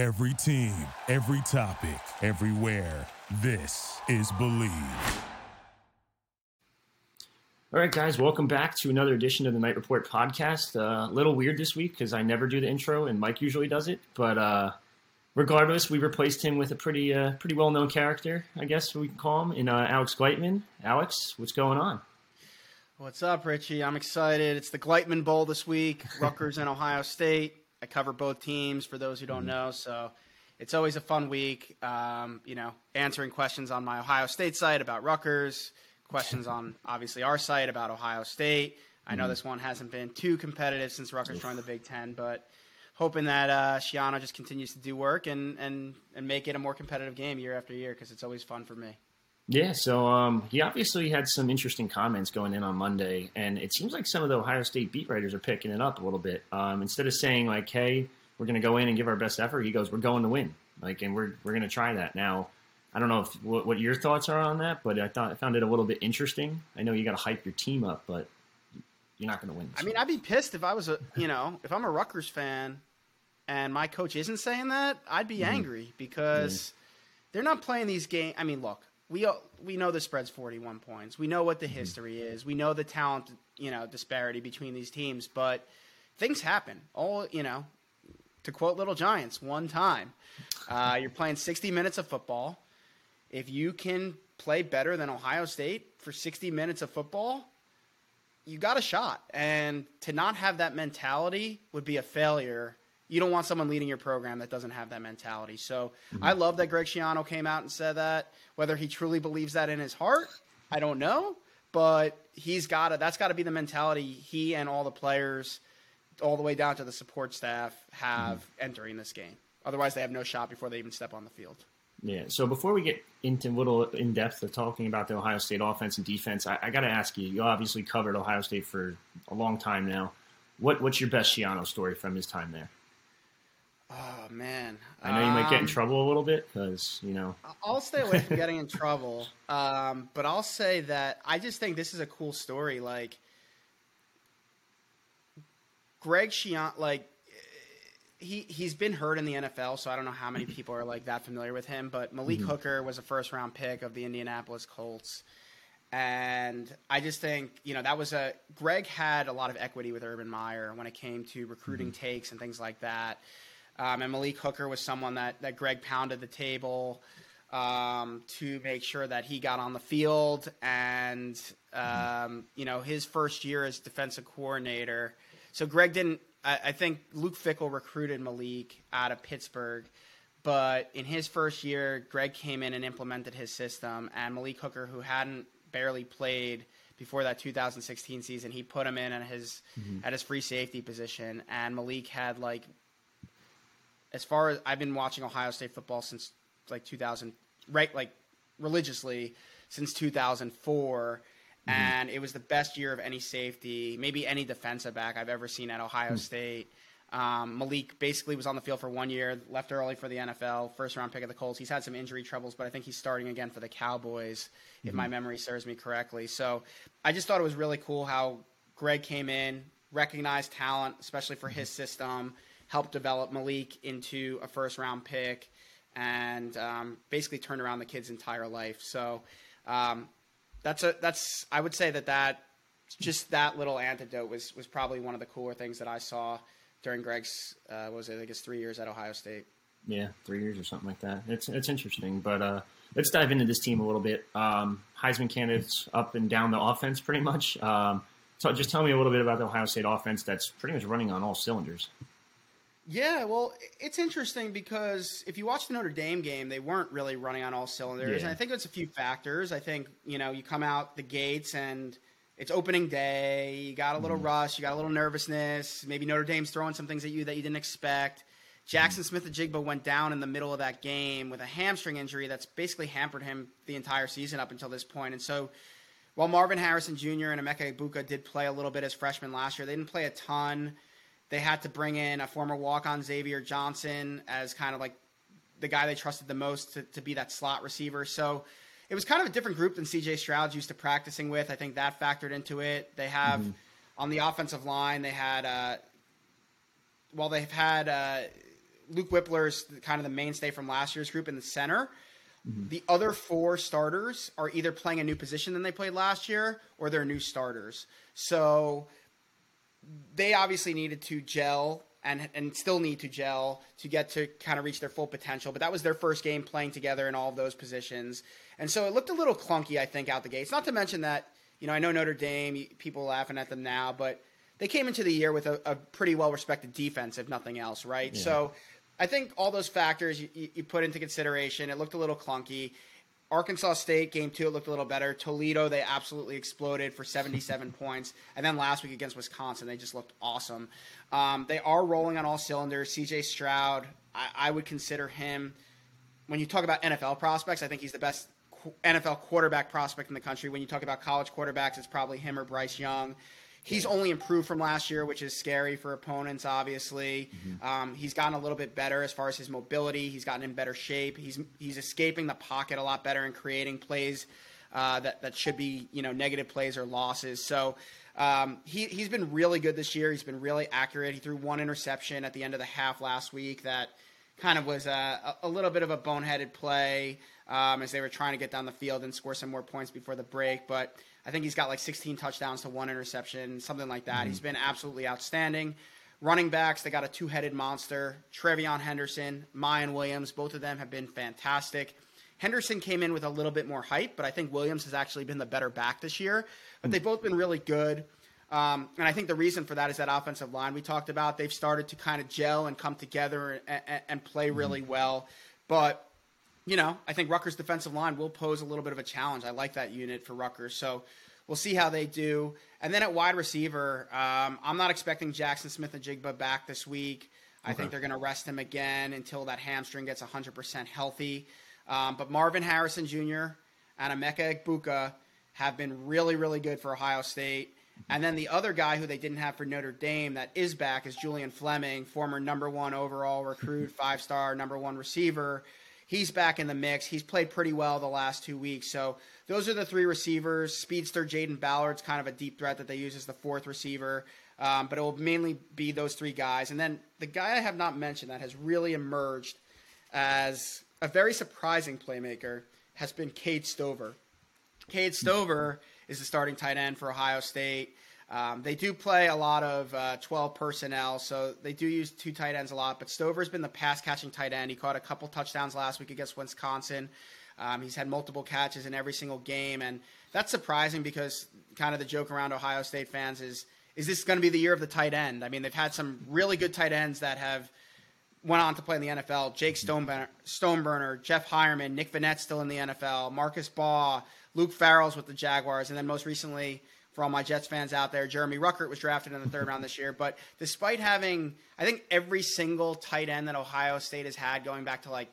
Every team, every topic, everywhere. This is Bleav. All right, guys, welcome back to another edition of the Knight Report podcast. Uh, a little weird this week because I never do the intro and Mike usually does it. But uh, regardless, we replaced him with a pretty uh, pretty well known character, I guess we can call him, in uh, Alex Gleitman. Alex, what's going on? What's up, Richie? I'm excited. It's the Gleitman Bowl this week. Rutgers and Ohio State. I cover both teams for those who don't know, so it's always a fun week. Um, you know, answering questions on my Ohio State site about Rutgers, questions on obviously our site about Ohio State. I know this one hasn't been too competitive since Rutgers joined the Big Ten, but hoping that uh, Schiano just continues to do work and, and, and make it a more competitive game year after year because it's always fun for me. Yeah, so um, he obviously had some interesting comments going in on Monday, and it seems like some of the Ohio State beat writers are picking it up a little bit. Um, instead of saying like, "Hey, we're going to go in and give our best effort," he goes, "We're going to win," like, and we're we're going to try that. Now, I don't know if what, what your thoughts are on that, but I thought I found it a little bit interesting. I know you got to hype your team up, but you're not going to win. I mean, I'd be pissed if I was a, you know, if I'm a Rutgers fan and my coach isn't saying that, I'd be Mm-hmm. angry because they're not playing these games. I mean, look, we we know the spread's 41 points. We know what the history is. We know the talent, you know, disparity between these teams, but things happen. All, you know, to quote Little Giants, one time. Uh, you're playing 60 minutes of football. If you can play better than Ohio State for 60 minutes of football, you got a shot. And to not have that mentality would be a failure. You don't want someone leading your program that doesn't have that mentality. So mm-hmm. I love that Greg Schiano came out and said that. Whether he truly believes that in his heart, I don't know. But he's got to, that's got to be the mentality he and all the players, all the way down to the support staff, have mm-hmm. entering this game. Otherwise, they have no shot before they even step on the field. Yeah. So before we get into a little in depth of talking about the Ohio State offense and defense, I, I got to ask you. You obviously covered Ohio State for a long time now. What What's your best Schiano story from his time there? Oh, man. I know you might get in Um, trouble a little bit because you know. I'll stay away from getting in trouble. Um, but I'll say that I just think this is a cool story. Like Greg Schiano, like he he's been hurt in the NFL, so I don't know how many people are like that familiar with him. But Malik Hooker was a first round pick of the Indianapolis Colts. And I just think, you know, that was a Greg had a lot of equity with Urban Meyer when it came to recruiting takes and things like that. Um, and Malik Hooker was someone that, that Greg pounded the table um, to make sure that he got on the field. And, um, you know, his first year as defensive coordinator. So Greg didn't, I, I think Luke Fickell recruited Malik out of Pittsburgh. But in his first year, Greg came in and implemented his system. And Malik Hooker, who hadn't barely played before that 2016 season, he put him in at his at his free safety position. And Malik had like as far as I've been watching Ohio State football since like 2000, right, like religiously since 2004. Mm-hmm. And it was the best year of any safety, maybe any defensive back I've ever seen at Ohio mm. State. Um, Malik basically was on the field for one year, left early for the NFL, first round pick of the Colts. He's had some injury troubles, but I think he's starting again for the Cowboys, if my mm-hmm. memory serves me correctly. So I just thought it was really cool how Greg came in, recognized talent, especially for his mm-hmm. system, helped develop Malik into a first round pick, and um, basically turned around the kid's entire life. So um, that's a that's I would say that that just that little antidote was was probably one of the cooler things that I saw during Greg's uh, was it I guess three years at Ohio State. Yeah, three years or something like that. It's it's interesting, but uh, let's dive into this team a little bit. Um, Heisman candidates up and down the offense, pretty much. Um, so just tell me a little bit about the Ohio State offense that's pretty much running on all cylinders. Yeah, well, it's interesting because if you watch the Notre Dame game, they weren't really running on all cylinders. Yeah. And I think it's a few factors. I think, you know, you come out the gates and it's opening day, you got a little mm-hmm. rush, you got a little nervousness, maybe Notre Dame's throwing some things at you that you didn't expect. Jackson mm-hmm. Smith-Njigba went down in the middle of that game with a hamstring injury that's basically hampered him the entire season up until this point. And so while Marvin Harrison Jr. and Emeka Egbuka did play a little bit as freshmen last year, they didn't play a ton. They had to bring in a former walk-on Xavier Johnson as kind of like the guy they trusted the most to, to be that slot receiver. So it was kind of a different group than CJ Stroud's used to practicing with. I think that factored into it. They have on the offensive line, they had uh, well, they've had uh, Luke Wypler's kind of the mainstay from last year's group in the center. Mm-hmm. The other four starters are either playing a new position than they played last year or they're new starters. So they obviously needed to gel and and still need to gel to get to kind of reach their full potential. But that was their first game playing together in all of those positions, and so it looked a little clunky, I think, out the gates. Not to mention that you know I know Notre Dame, people laughing at them now, but they came into the year with a, a pretty well respected defense, if nothing else, right? Yeah. So I think all those factors you, you, put into consideration. It looked a little clunky. Arkansas State game two, it looked a little better. Toledo, they absolutely exploded for 77 points. And then last week against Wisconsin, they just looked awesome. Um, they are rolling on all cylinders. CJ Stroud, I, I, would consider him, when you talk about NFL prospects, I think he's the best NFL quarterback prospect in the country. When you talk about college quarterbacks, it's probably him or Bryce Young. He's only improved from last year, which is scary for opponents. Obviously, mm-hmm. um, he's gotten a little bit better as far as his mobility. He's gotten in better shape. He's he's escaping the pocket a lot better and creating plays uh, that that should be you know negative plays or losses. So. Um, he, he's been really good this year. He's been really accurate. He threw one interception at the end of the half last week that kind of was a, a little bit of a boneheaded play um, as they were trying to get down the field and score some more points before the break. But I think he's got like 16 touchdowns to one interception, something like that. Mm-hmm. He's been absolutely outstanding. Running backs, they got a two headed monster. TreVeyon Henderson, Miyan Williams, both of them have been fantastic. Henderson came in with a little bit more hype, but I think Williams has actually been the better back this year. But they've both been really good. Um, and I think the reason for that is that offensive line we talked about. They've started to kind of gel and come together and, and, play mm-hmm. really well. But you know, I think Rutgers' defensive line will pose a little bit of a challenge. I like that unit for Rutgers. So we'll see how they do. And then at wide receiver, um, I'm not expecting Jackson Smith-Njigba back this week. I think they're going to rest him again until that hamstring gets 100% healthy. Um, but Marvin Harrison Jr. and Emeka Egbuka have been really, really good for Ohio State. And then the other guy who they didn't have for Notre Dame that is back is Julian Fleming, former number one overall recruit, five star number one receiver he's back in the mix. He's played pretty well the last two weeks. So those are the three receivers. Speedster Jayden Ballard's kind of a deep threat that they use as the fourth receiver. Um, but it will mainly be those three guys. And then the guy I have not mentioned that has really emerged as a very surprising playmaker has been Cade Stover. Cade Stover is the starting tight end for Ohio State. Um, they do play a lot of uh, 12 personnel, so they do use two tight ends a lot. But Stover's been the pass catching tight end. He caught a couple touchdowns last week against Wisconsin. Um, he's had multiple catches in every single game, and that's surprising because kind of the joke around Ohio State fans is is this going to be the year of the tight end? I mean, they've had some really good tight ends that have went on to play in the NFL. Jake Stoneburner, Stoneburner Jeff Heuerman, Nick Vannett still in the NFL, Marcus Baugh, Luke Farrell's with the Jaguars, and then most recently for all my Jets fans out there. Jeremy Ruckert was drafted in the third round this year. But despite having, I think every single tight end that Ohio State has had going back to like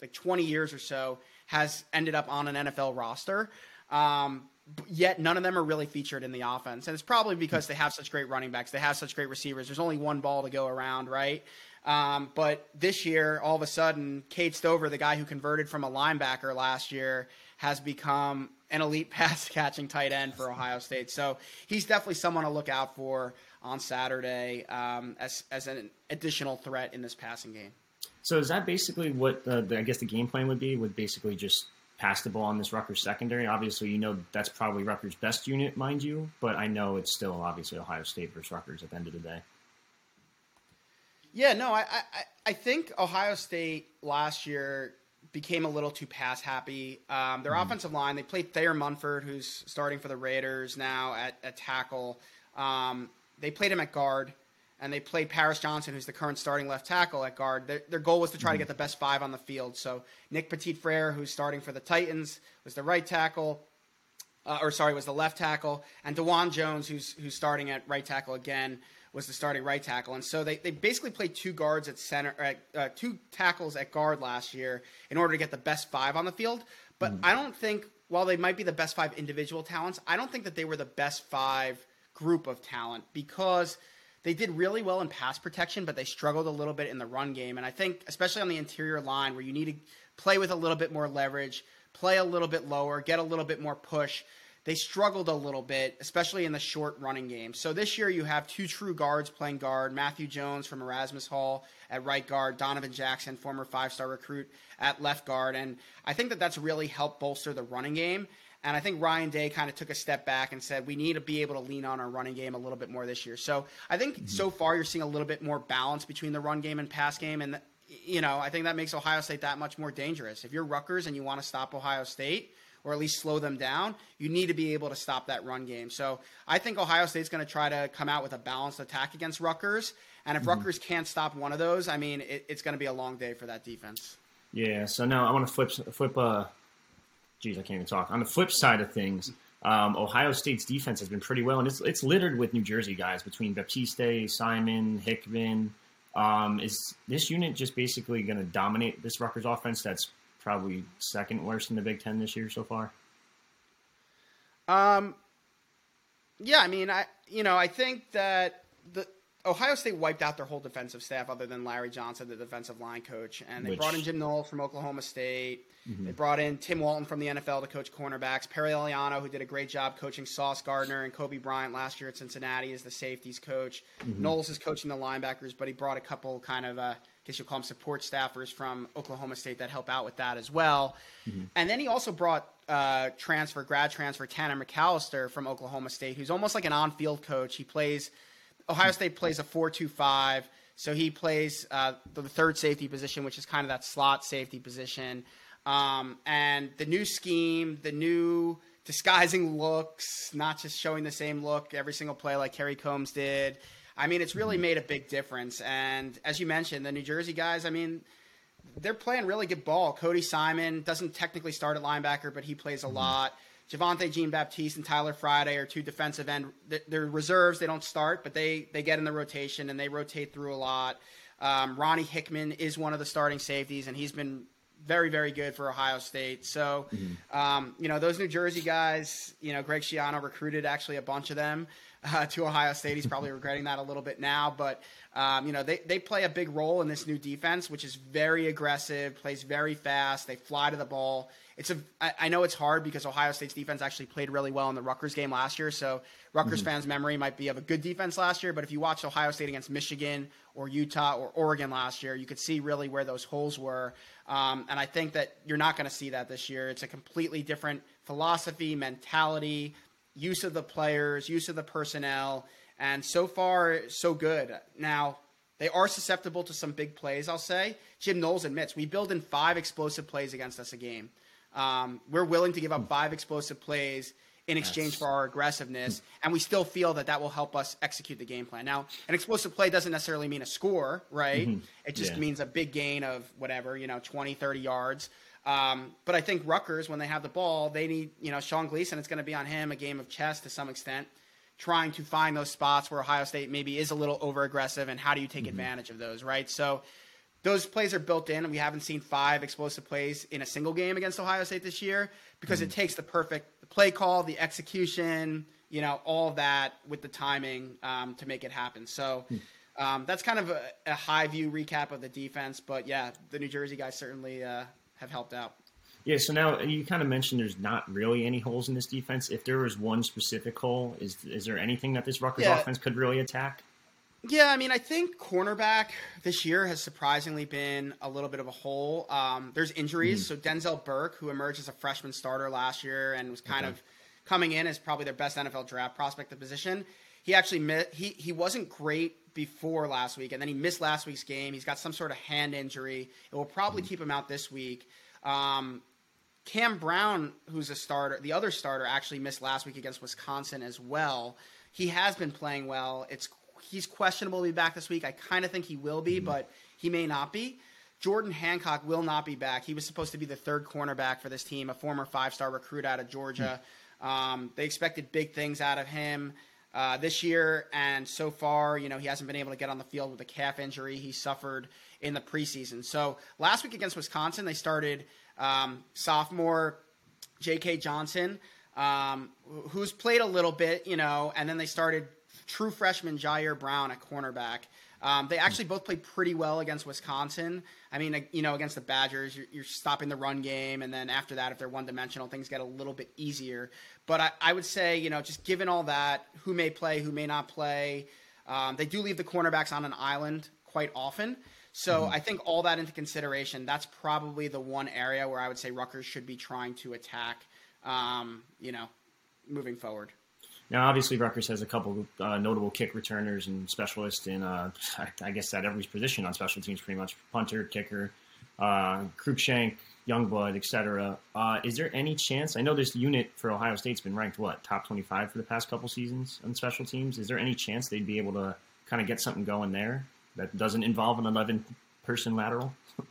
like 20 years or so has ended up on an NFL roster. Um, yet none of them are really featured in the offense. And it's probably because they have such great running backs. They have such great receivers. There's only one ball to go around, right? Um, but this year, all of a sudden, Cade Stover, the guy who converted from a linebacker last year, has become an elite pass catching tight end for Ohio State. So he's definitely someone to look out for on Saturday um, as as an additional threat in this passing game. So is that basically what the, the, I guess the game plan would be? Would basically just pass the ball on this Rutgers secondary. Obviously, you know that's probably Rutgers' best unit, mind you, but I know it's still obviously Ohio State versus Rutgers at the end of the day. Yeah, no, I, I, I think Ohio State last year became a little too pass happy. Um, their mm. offensive line, they played Thayer Munford, who's starting for the Raiders now at, at tackle. Um, they played him at guard, and they played Paris Johnson, who's the current starting left tackle at guard. Their, their goal was to try mm. to get the best five on the field. So Nick Petit Frere, who's starting for the Titans, was the right tackle. Uh, or sorry, was the left tackle, and Dawand Jones, who's who's starting at right tackle again, was the starting right tackle. And so they, they basically played two guards at center, uh, two tackles at guard last year in order to get the best five on the field. But mm. I don't think, while they might be the best five individual talents, I don't think that they were the best five group of talent because they did really well in pass protection, but they struggled a little bit in the run game. And I think, especially on the interior line, where you need to play with a little bit more leverage, play a little bit lower, get a little bit more push they struggled a little bit, especially in the short running game. So this year you have two true guards playing guard Matthew Jones from Erasmus Hall at right guard, Donovan Jackson, former five star recruit, at left guard. And I think that that's really helped bolster the running game. And I think Ryan Day kind of took a step back and said, we need to be able to lean on our running game a little bit more this year. So I think mm-hmm. so far you're seeing a little bit more balance between the run game and pass game. And, you know, I think that makes Ohio State that much more dangerous. If you're Rutgers and you want to stop Ohio State, or at least slow them down, you need to be able to stop that run game. So I think Ohio State's going to try to come out with a balanced attack against Rutgers. And if mm-hmm. Rutgers can't stop one of those, I mean, it, it's going to be a long day for that defense. Yeah. So now I want to flip, flip, uh, geez, I can't even talk. On the flip side of things, um, Ohio State's defense has been pretty well, and it's, it's littered with New Jersey guys between Baptiste, Simon, Hickman. Um, is this unit just basically going to dominate this Rutgers offense that's probably second worst in the Big Ten this year so far? Um, yeah, I mean, I you know, I think that the Ohio State wiped out their whole defensive staff other than Larry Johnson, the defensive line coach, and they Which, brought in Jim Knowles from Oklahoma State. Mm-hmm. They brought in Tim Walton from the NFL to coach cornerbacks. Perry Eliano, who did a great job coaching Sauce Gardner and Coby Bryant last year at Cincinnati, is the safeties coach. Mm-hmm. Knowles is coaching the linebackers, but he brought a couple kind of uh, guess you'll call them support staffers from Oklahoma State that help out with that as well. Mm-hmm. And then he also brought uh, transfer, grad transfer Tanner McAllister from Oklahoma State, who's almost like an on-field coach. He plays Ohio State plays a four-two-five, so he plays uh, the third safety position, which is kind of that slot safety position. Um, and the new scheme, the new disguising looks, not just showing the same look every single play like Kerry Coombs did. I mean, it's really mm-hmm. made a big difference. And as you mentioned, the New Jersey guys, I mean, they're playing really good ball. Cody Simon doesn't technically start at linebacker, but he plays a mm-hmm. lot. Javontae Jean-Baptiste and Tyler Friday are two defensive end. They're reserves. They don't start, but they they get in the rotation and they rotate through a lot. Um, Ronnie Hickman is one of the starting safeties, and he's been very, very good for Ohio State. So, mm-hmm. um, you know, those New Jersey guys, you know, Greg Schiano recruited actually a bunch of them uh, to Ohio State. He's probably regretting that a little bit now, but um, you know they, they play a big role in this new defense, which is very aggressive, plays very fast. They fly to the ball. It's a I, I know it's hard because Ohio State's defense actually played really well in the Rutgers game last year. So Rutgers mm-hmm. fans' memory might be of a good defense last year, but if you watched Ohio State against Michigan or Utah or Oregon last year, you could see really where those holes were. Um, and I think that you're not going to see that this year. It's a completely different philosophy, mentality, use of the players, use of the personnel, and so far so good. Now they are susceptible to some big plays. I'll say Jim Knowles admits we build in five explosive plays against us a game. Um, we're willing to give up five explosive plays in exchange for our aggressiveness, and we still feel that that will help us execute the game plan. Now, an explosive play doesn't necessarily mean a score, right? Mm-hmm. It just yeah. means a big gain of whatever, you know, 20, 30 yards. Um, but I think Rutgers, when they have the ball, they need, you know, Sean Gleeson, it's going to be on him, a game of chess to some extent, trying to find those spots where Ohio State maybe is a little over aggressive and how do you take mm-hmm. advantage of those, right? So those plays are built in, and we haven't seen five explosive plays in a single game against Ohio State this year because mm-hmm. it takes the perfect play call, the execution, you know, all that with the timing um, to make it happen. So. Mm-hmm. Um, that's kind of a, a, high view recap of the defense, but yeah, the New Jersey guys certainly uh, have helped out. Yeah, so now you kind of mentioned there's not really any holes in this defense. If there was one specific hole, is is there anything that this Rutgers yeah. offense could really attack? Yeah, I mean, I think cornerback this year has surprisingly been a little bit of a hole. Um, there's injuries, mm-hmm. so Denzel Burke, who emerged as a freshman starter last year and was kind okay. of coming in as probably their best NFL draft prospect of position, he actually he he wasn't great before last week, and then he missed last week's game. He's got some sort of hand injury. It will probably mm-hmm. keep him out this week. Um, Cam Brown, who's a starter, the other starter, actually missed last week against Wisconsin as well. He has been playing well. It's he's questionable to be back this week. I kind of think he will be, mm-hmm. but he may not be. Jordan Hancock will not be back. He was supposed to be the third cornerback for this team, a former five-star recruit out of Georgia. Mm-hmm. Um, they expected big things out of him uh, this year, and so far, you know, he hasn't been able to get on the field with a calf injury he suffered in the preseason. So last week against Wisconsin, they started um, sophomore J.K. Johnson, um, who's played a little bit, you know, and then they started true freshman Jyaire Brown at cornerback. Um, they actually both played pretty well against Wisconsin. I mean, you know, against the Badgers, you're, you're stopping the run game, and then after that, if they're one dimensional, things get a little bit easier. But I, I, would say, you know, just given all that, who may play, who may not play, um, they do leave the cornerbacks on an island quite often. So mm-hmm. I think all that into consideration, that's probably the one area where I would say Rutgers should be trying to attack, um, you know, moving forward. Now, obviously, Rutgers has a couple uh, notable kick returners and specialists in, uh, I guess, at every position on special teams, pretty much punter, kicker, uh, Cruikshank, Youngblood, etc. Uh, is there any chance? I know this unit for Ohio State's been ranked what top twenty-five for the past couple seasons on special teams. Is there any chance they'd be able to kind of get something going there that doesn't involve an eleven-person lateral?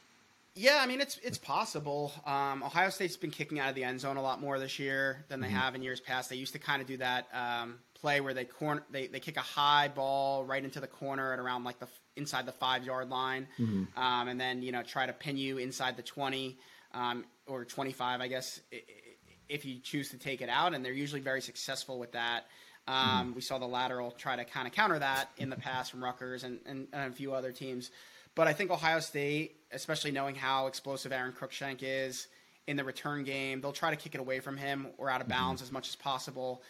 Yeah, I mean it's it's possible. Um, Ohio State's been kicking out of the end zone a lot more this year than they mm-hmm. have in years past. They used to kind of do that um, play where they corner they, they kick a high ball right into the corner at around like the inside the five yard line, mm-hmm. um, and then you know try to pin you inside the twenty um, or twenty five, I guess, if you choose to take it out. And they're usually very successful with that. Um, mm-hmm. We saw the lateral try to kind of counter that in the past from Rutgers and, and, and a few other teams. But I think Ohio State, especially knowing how explosive Aaron Cruikshank is in the return game, they'll try to kick it away from him or out of mm-hmm. bounds mm-hmm. as much as possible.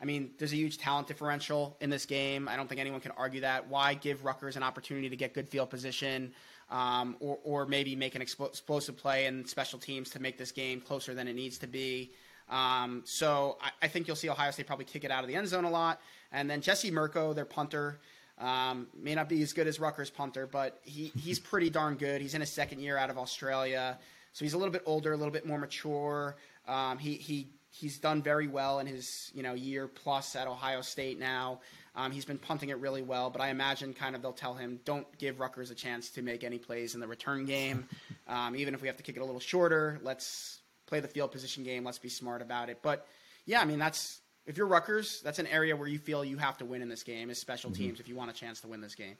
I mean, there's a huge talent differential in this game. I don't think anyone can argue that. Why give Rutgers an opportunity to get good field position um, or, or maybe make an explosive play in special teams to make this game closer than it needs to be? Um, so I, I, think you'll see Ohio State probably kick it out of the end zone a lot. And then Jesse Mirco, their punter, um, may not be as good as Rutgers punter, but he, he's pretty darn good. He's in his second year out of Australia, so he's a little bit older, a little bit more mature. Um, he he he's done very well in his you know year plus at Ohio State now. Um, he's been punting it really well, but I imagine kind of they'll tell him don't give Rutgers a chance to make any plays in the return game. Um, even if we have to kick it a little shorter, let's play the field position game. Let's be smart about it. But yeah, I mean that's if you're Rutgers, that's an area where you feel you have to win in this game is special mm-hmm. teams if you want a chance to win this game.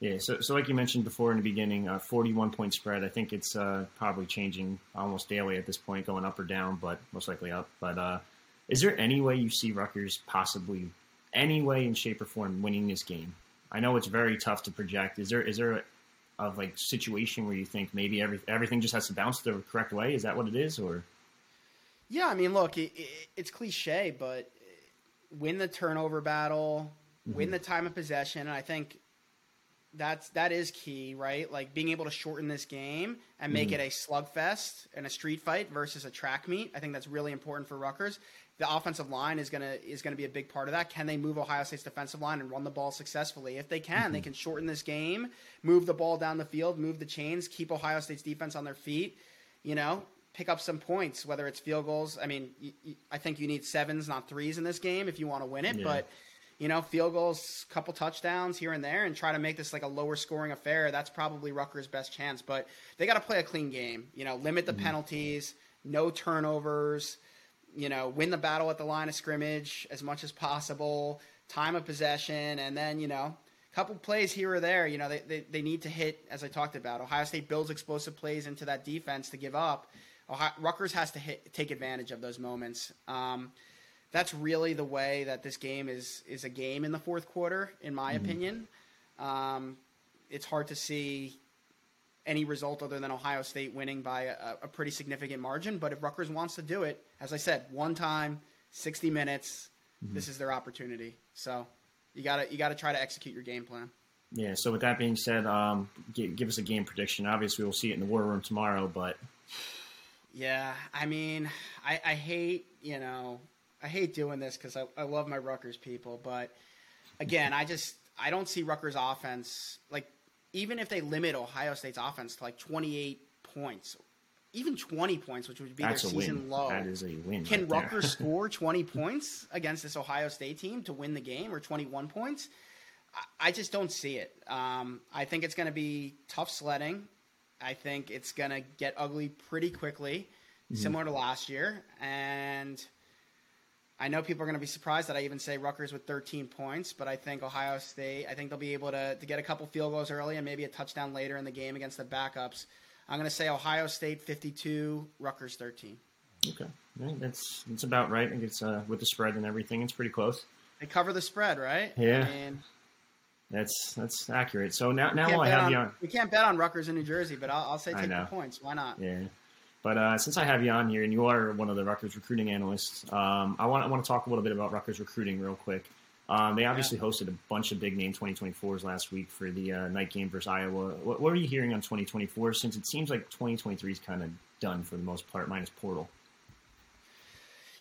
Yeah, so, so like you mentioned before in the beginning, uh, 41 point spread. I think it's uh, probably changing almost daily at this point, going up or down, but most likely up. But uh, is there any way you see Rutgers possibly, any way in shape or form, winning this game? I know it's very tough to project. Is there is there a, a like situation where you think maybe every, everything just has to bounce the correct way? Is that what it is, or? Yeah, I mean, look, it, it, it's cliche, but win the turnover battle, mm-hmm. win the time of possession. And I think that's that is key, right? Like being able to shorten this game and make mm-hmm. it a slugfest and a street fight versus a track meet. I think that's really important for Rutgers. The offensive line is gonna is gonna be a big part of that. Can they move Ohio State's defensive line and run the ball successfully? If they can, mm-hmm. they can shorten this game, move the ball down the field, move the chains, keep Ohio State's defense on their feet. You know, pick up some points, whether it's field goals. I mean, I think you need sevens, not threes in this game if you want to win it. Yeah. But you know, field goals, couple touchdowns here and there, and try to make this like a lower scoring affair. That's probably Rutgers' best chance. But they got to play a clean game. You know, limit the mm-hmm. penalties, no turnovers. You know, win the battle at the line of scrimmage as much as possible. Time of possession, and then you know couple plays here or there, you know, they, they, they, need to hit, as I talked about. Ohio State builds explosive plays into that defense to give up. Ohio, Rutgers has to hit, take advantage of those moments. Um, that's really the way that this game is is a game in the fourth quarter, in my mm-hmm. opinion. Um, it's hard to see any result other than Ohio State winning by a, a, pretty significant margin. But if Rutgers wants to do it, as I said, one time, sixty minutes, mm-hmm. this is their opportunity. So you gotta you gotta try to execute your game plan. Yeah. So with that being said, um, give, give us a game prediction. Obviously, we'll see it in the war room tomorrow, but yeah, I mean, I, I hate you know I hate doing this because I, I love my Rutgers people, but again, I just I don't see Rutgers offense like even if they limit Ohio State's offense to like 28 points, even 20 points, which would be That's their season win. low. That is a win. Can right Rutgers score 20 points against this Ohio State team to win the game or 21 points? I, I just don't see it. Um, I think it's going to be tough sledding. I think it's going to get ugly pretty quickly, mm-hmm. similar to last year. And I know people are going to be surprised that I even say Rutgers with 13 points, but I think Ohio State, I think they'll be able to, to get a couple field goals early and maybe a touchdown later in the game against the backups. I'm going to say Ohio State 52, Rutgers 13. Okay. that's, that's about right. I think it's uh, with the spread and everything, it's pretty close. They cover the spread, right? Yeah. I mean, That's that's accurate. So now now I have on- you on. We can't bet on Rutgers in New Jersey, but I'll, I'll say take the points. Why not? Yeah. But uh, since I have you on here, and you are one of the Rutgers recruiting analysts, um, I want I want to talk a little bit about Rutgers recruiting real quick. Um, they obviously hosted a bunch of big name 2024s last week for the uh, night game versus Iowa. What, what are you hearing on 2024? Since it seems like 2023 is kind of done for the most part, minus Portal.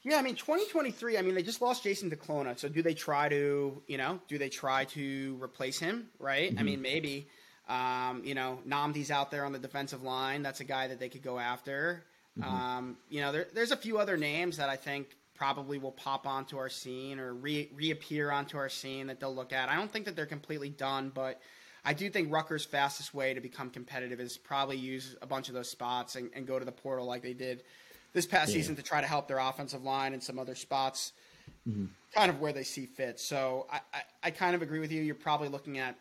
Yeah, I mean, 2023. I mean, they just lost Jason DeClona. So, do they try to, you know, do they try to replace him? Right? I mean, maybe. Um, you know, Namdi's out there on the defensive line. That's a guy that they could go after. Um, you know, there, there's a few other names that I think probably will pop onto our scene or re- reappear onto our scene that they'll look at. I don't think that they're completely done, but I do think Rutgers' fastest way to become competitive is probably use a bunch of those spots and, and go to the portal like they did this past Yeah. season to try to help their offensive line and some other spots, kind of where they see fit. So I, I, I kind of agree with you. You're probably looking at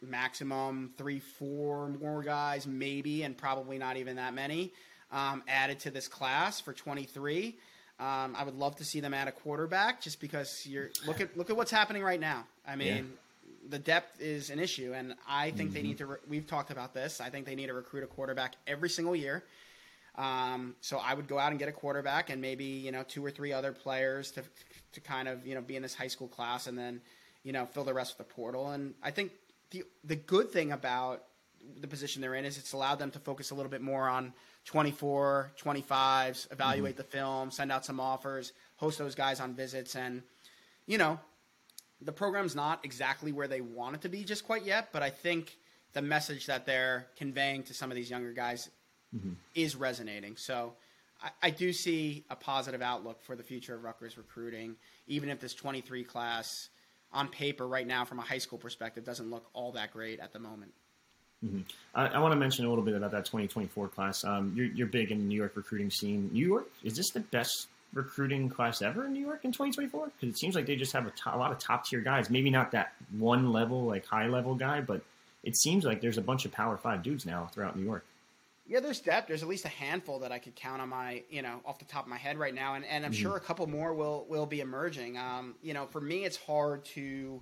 maximum three, four more guys, maybe, and probably not even that many um, added to this class for 23. Um, I would love to see them add a quarterback, just because you're look at look at what's happening right now. I mean, the depth is an issue, and I think they need to. Re- we've talked about this. I think they need to recruit a quarterback every single year. Um, so I would go out and get a quarterback and maybe you know two or three other players to to kind of you know be in this high school class and then you know fill the rest with the portal. And I think the the good thing about the position they're in is it's allowed them to focus a little bit more on 24, 25s, evaluate the film, send out some offers, host those guys on visits, and you know the program's not exactly where they want it to be just quite yet, but I think the message that they're conveying to some of these younger guys is resonating. So I, I do see a positive outlook for the future of Rutgers recruiting, even if this 23 class on paper right now from a high school perspective doesn't look all that great at the moment. I, I want to mention a little bit about that 2024 class. Um, you're, you're big in the New York recruiting scene. New York is this the best recruiting class ever in New York in 2024? Because it seems like they just have a, to- a lot of top tier guys. Maybe not that one level, like high level guy, but it seems like there's a bunch of Power Five dudes now throughout New York. Yeah, there's depth. There's at least a handful that I could count on my, you know, off the top of my head right now, and, and I'm sure a couple more will will be emerging. Um, you know, for me, it's hard to,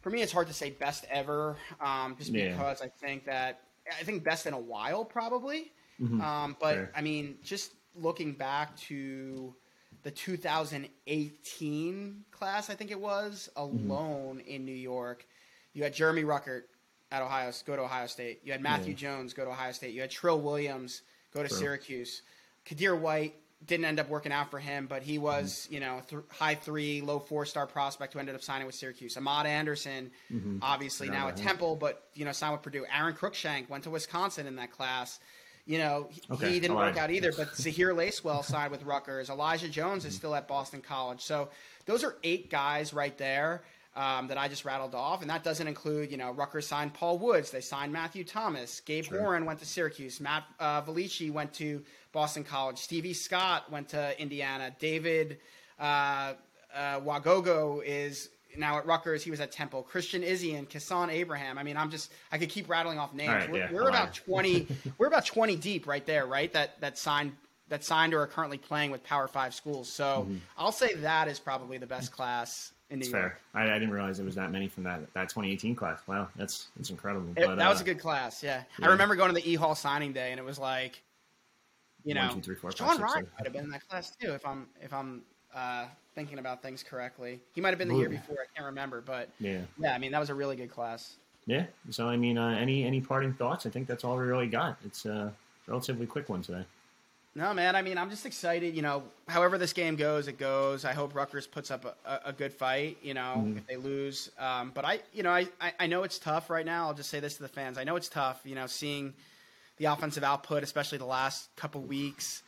for me, it's hard to say best ever, um, just Yeah. because I think that I think best in a while probably. Um, but Fair. I mean, just looking back to the 2018 class, I think it was alone in New York, you had Jeremy Ruckert at Ohio, go to Ohio State. You had Matthew Yeah. Jones go to Ohio State. You had Trill Williams go to True. Syracuse. Kadir White didn't end up working out for him, but he was, mm-hmm. you know, th- high three, low four star prospect who ended up signing with Syracuse. Ahmad Anderson, mm-hmm. obviously Forgot now at. Temple, but you know, signed with Purdue. Aaron Cruikshank went to Wisconsin in that class. You know, he, Okay, he didn't I work lied. out either. But Zahir Lacewell signed with Rutgers. Elijah Jones is mm-hmm. still at Boston College. So those are eight guys right there um, that I just rattled off, and that doesn't include, you know, Rutgers signed Paul Woods. They signed Matthew Thomas. Gabe Warren went to Syracuse. Matt uh, Valici went to Boston College. Stevie Scott went to Indiana. David uh, uh, Wagogo is now at Rutgers. He was at Temple. Christian Izzy and Kassan Abraham. I mean, I'm just I could keep rattling off names. Right, we're yeah, we're about 20. we're about 20 deep right there, right? That that signed that signed or are currently playing with Power Five schools. So I'll say that is probably the best class in New. It's York. fair. I, I didn't realize there was that many from that that 2018 class. Wow, that's that's incredible. It- But, that was uh, a good class. Yeah. yeah. I remember going to the E Hall signing day, and it was like, you One, know, two, three, four, six, Ryan seven. might have been in that class too, if I'm if I'm uh, thinking about things correctly. He might have been the year before. I can't remember, but Yeah. yeah, I mean that was a really good class. Yeah. So I mean, uh, any any parting thoughts? I think that's all we really got. It's a relatively quick one today. No, man. I mean, I'm just excited. You know, however this game goes, it goes. I hope Rutgers puts up a, a, good fight. You know, Mm-hmm. if they lose, um, but I, you know, I, I, I know it's tough right now. I'll just say this to the fans. I know it's tough. You know, seeing the offensive output, especially the last couple weeks.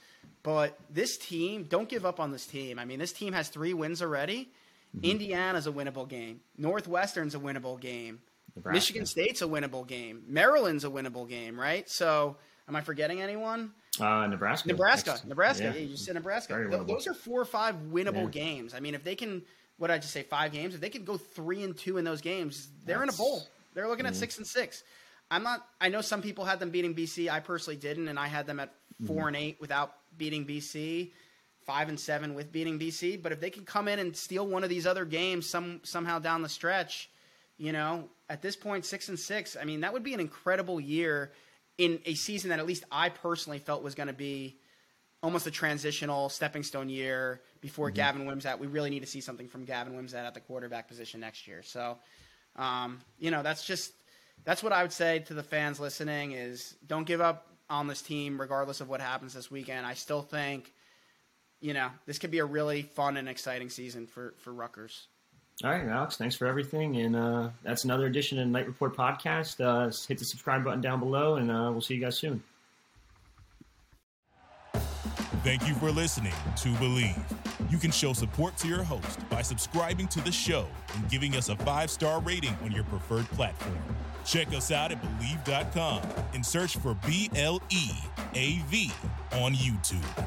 But this team, don't give up on this team. I mean, this team has three wins already. Mm-hmm. Indiana's a winnable game. Northwestern's a winnable game. Nebraska. Michigan State's a winnable game. Maryland's a winnable game, right? So, am I forgetting anyone? Uh, Nebraska. Nebraska, Next. Nebraska. Yeah. Yeah. you just said Nebraska. Th- those are four or five winnable Yeah. games. I mean, if they can, what did I just say, five games. If they can go three and two in those games, they're in a bowl. They're looking at six and six. I'm not. I know some people had them beating BC. I personally didn't, and I had them at 4 Mm-hmm. and eight without beating BC, five and seven with beating BC. But if they can come in and steal one of these other games some somehow down the stretch, You know, at this point, six and six. I mean, that would be an incredible year in a season that at least I personally felt was going to be almost a transitional stepping stone year before mm-hmm. Gavin Wimsatt. We really need to see something from Gavin Wimsatt at the quarterback position next year. So, um, you know, that's just that's what I would say to the fans listening: is don't give up on this team regardless of what happens this weekend. I still think, you know, this could be a really fun and exciting season for for Rutgers. All right, Alex, thanks for everything. And uh, that's another edition of Knight Report Podcast. Uh, hit the subscribe button down below, and uh, we'll see you guys soon. Thank you for listening to Bleav. You can show support to your host by subscribing to the show and giving us a five star rating on your preferred platform. Check us out at Bleav.com and search for B L E A V on YouTube.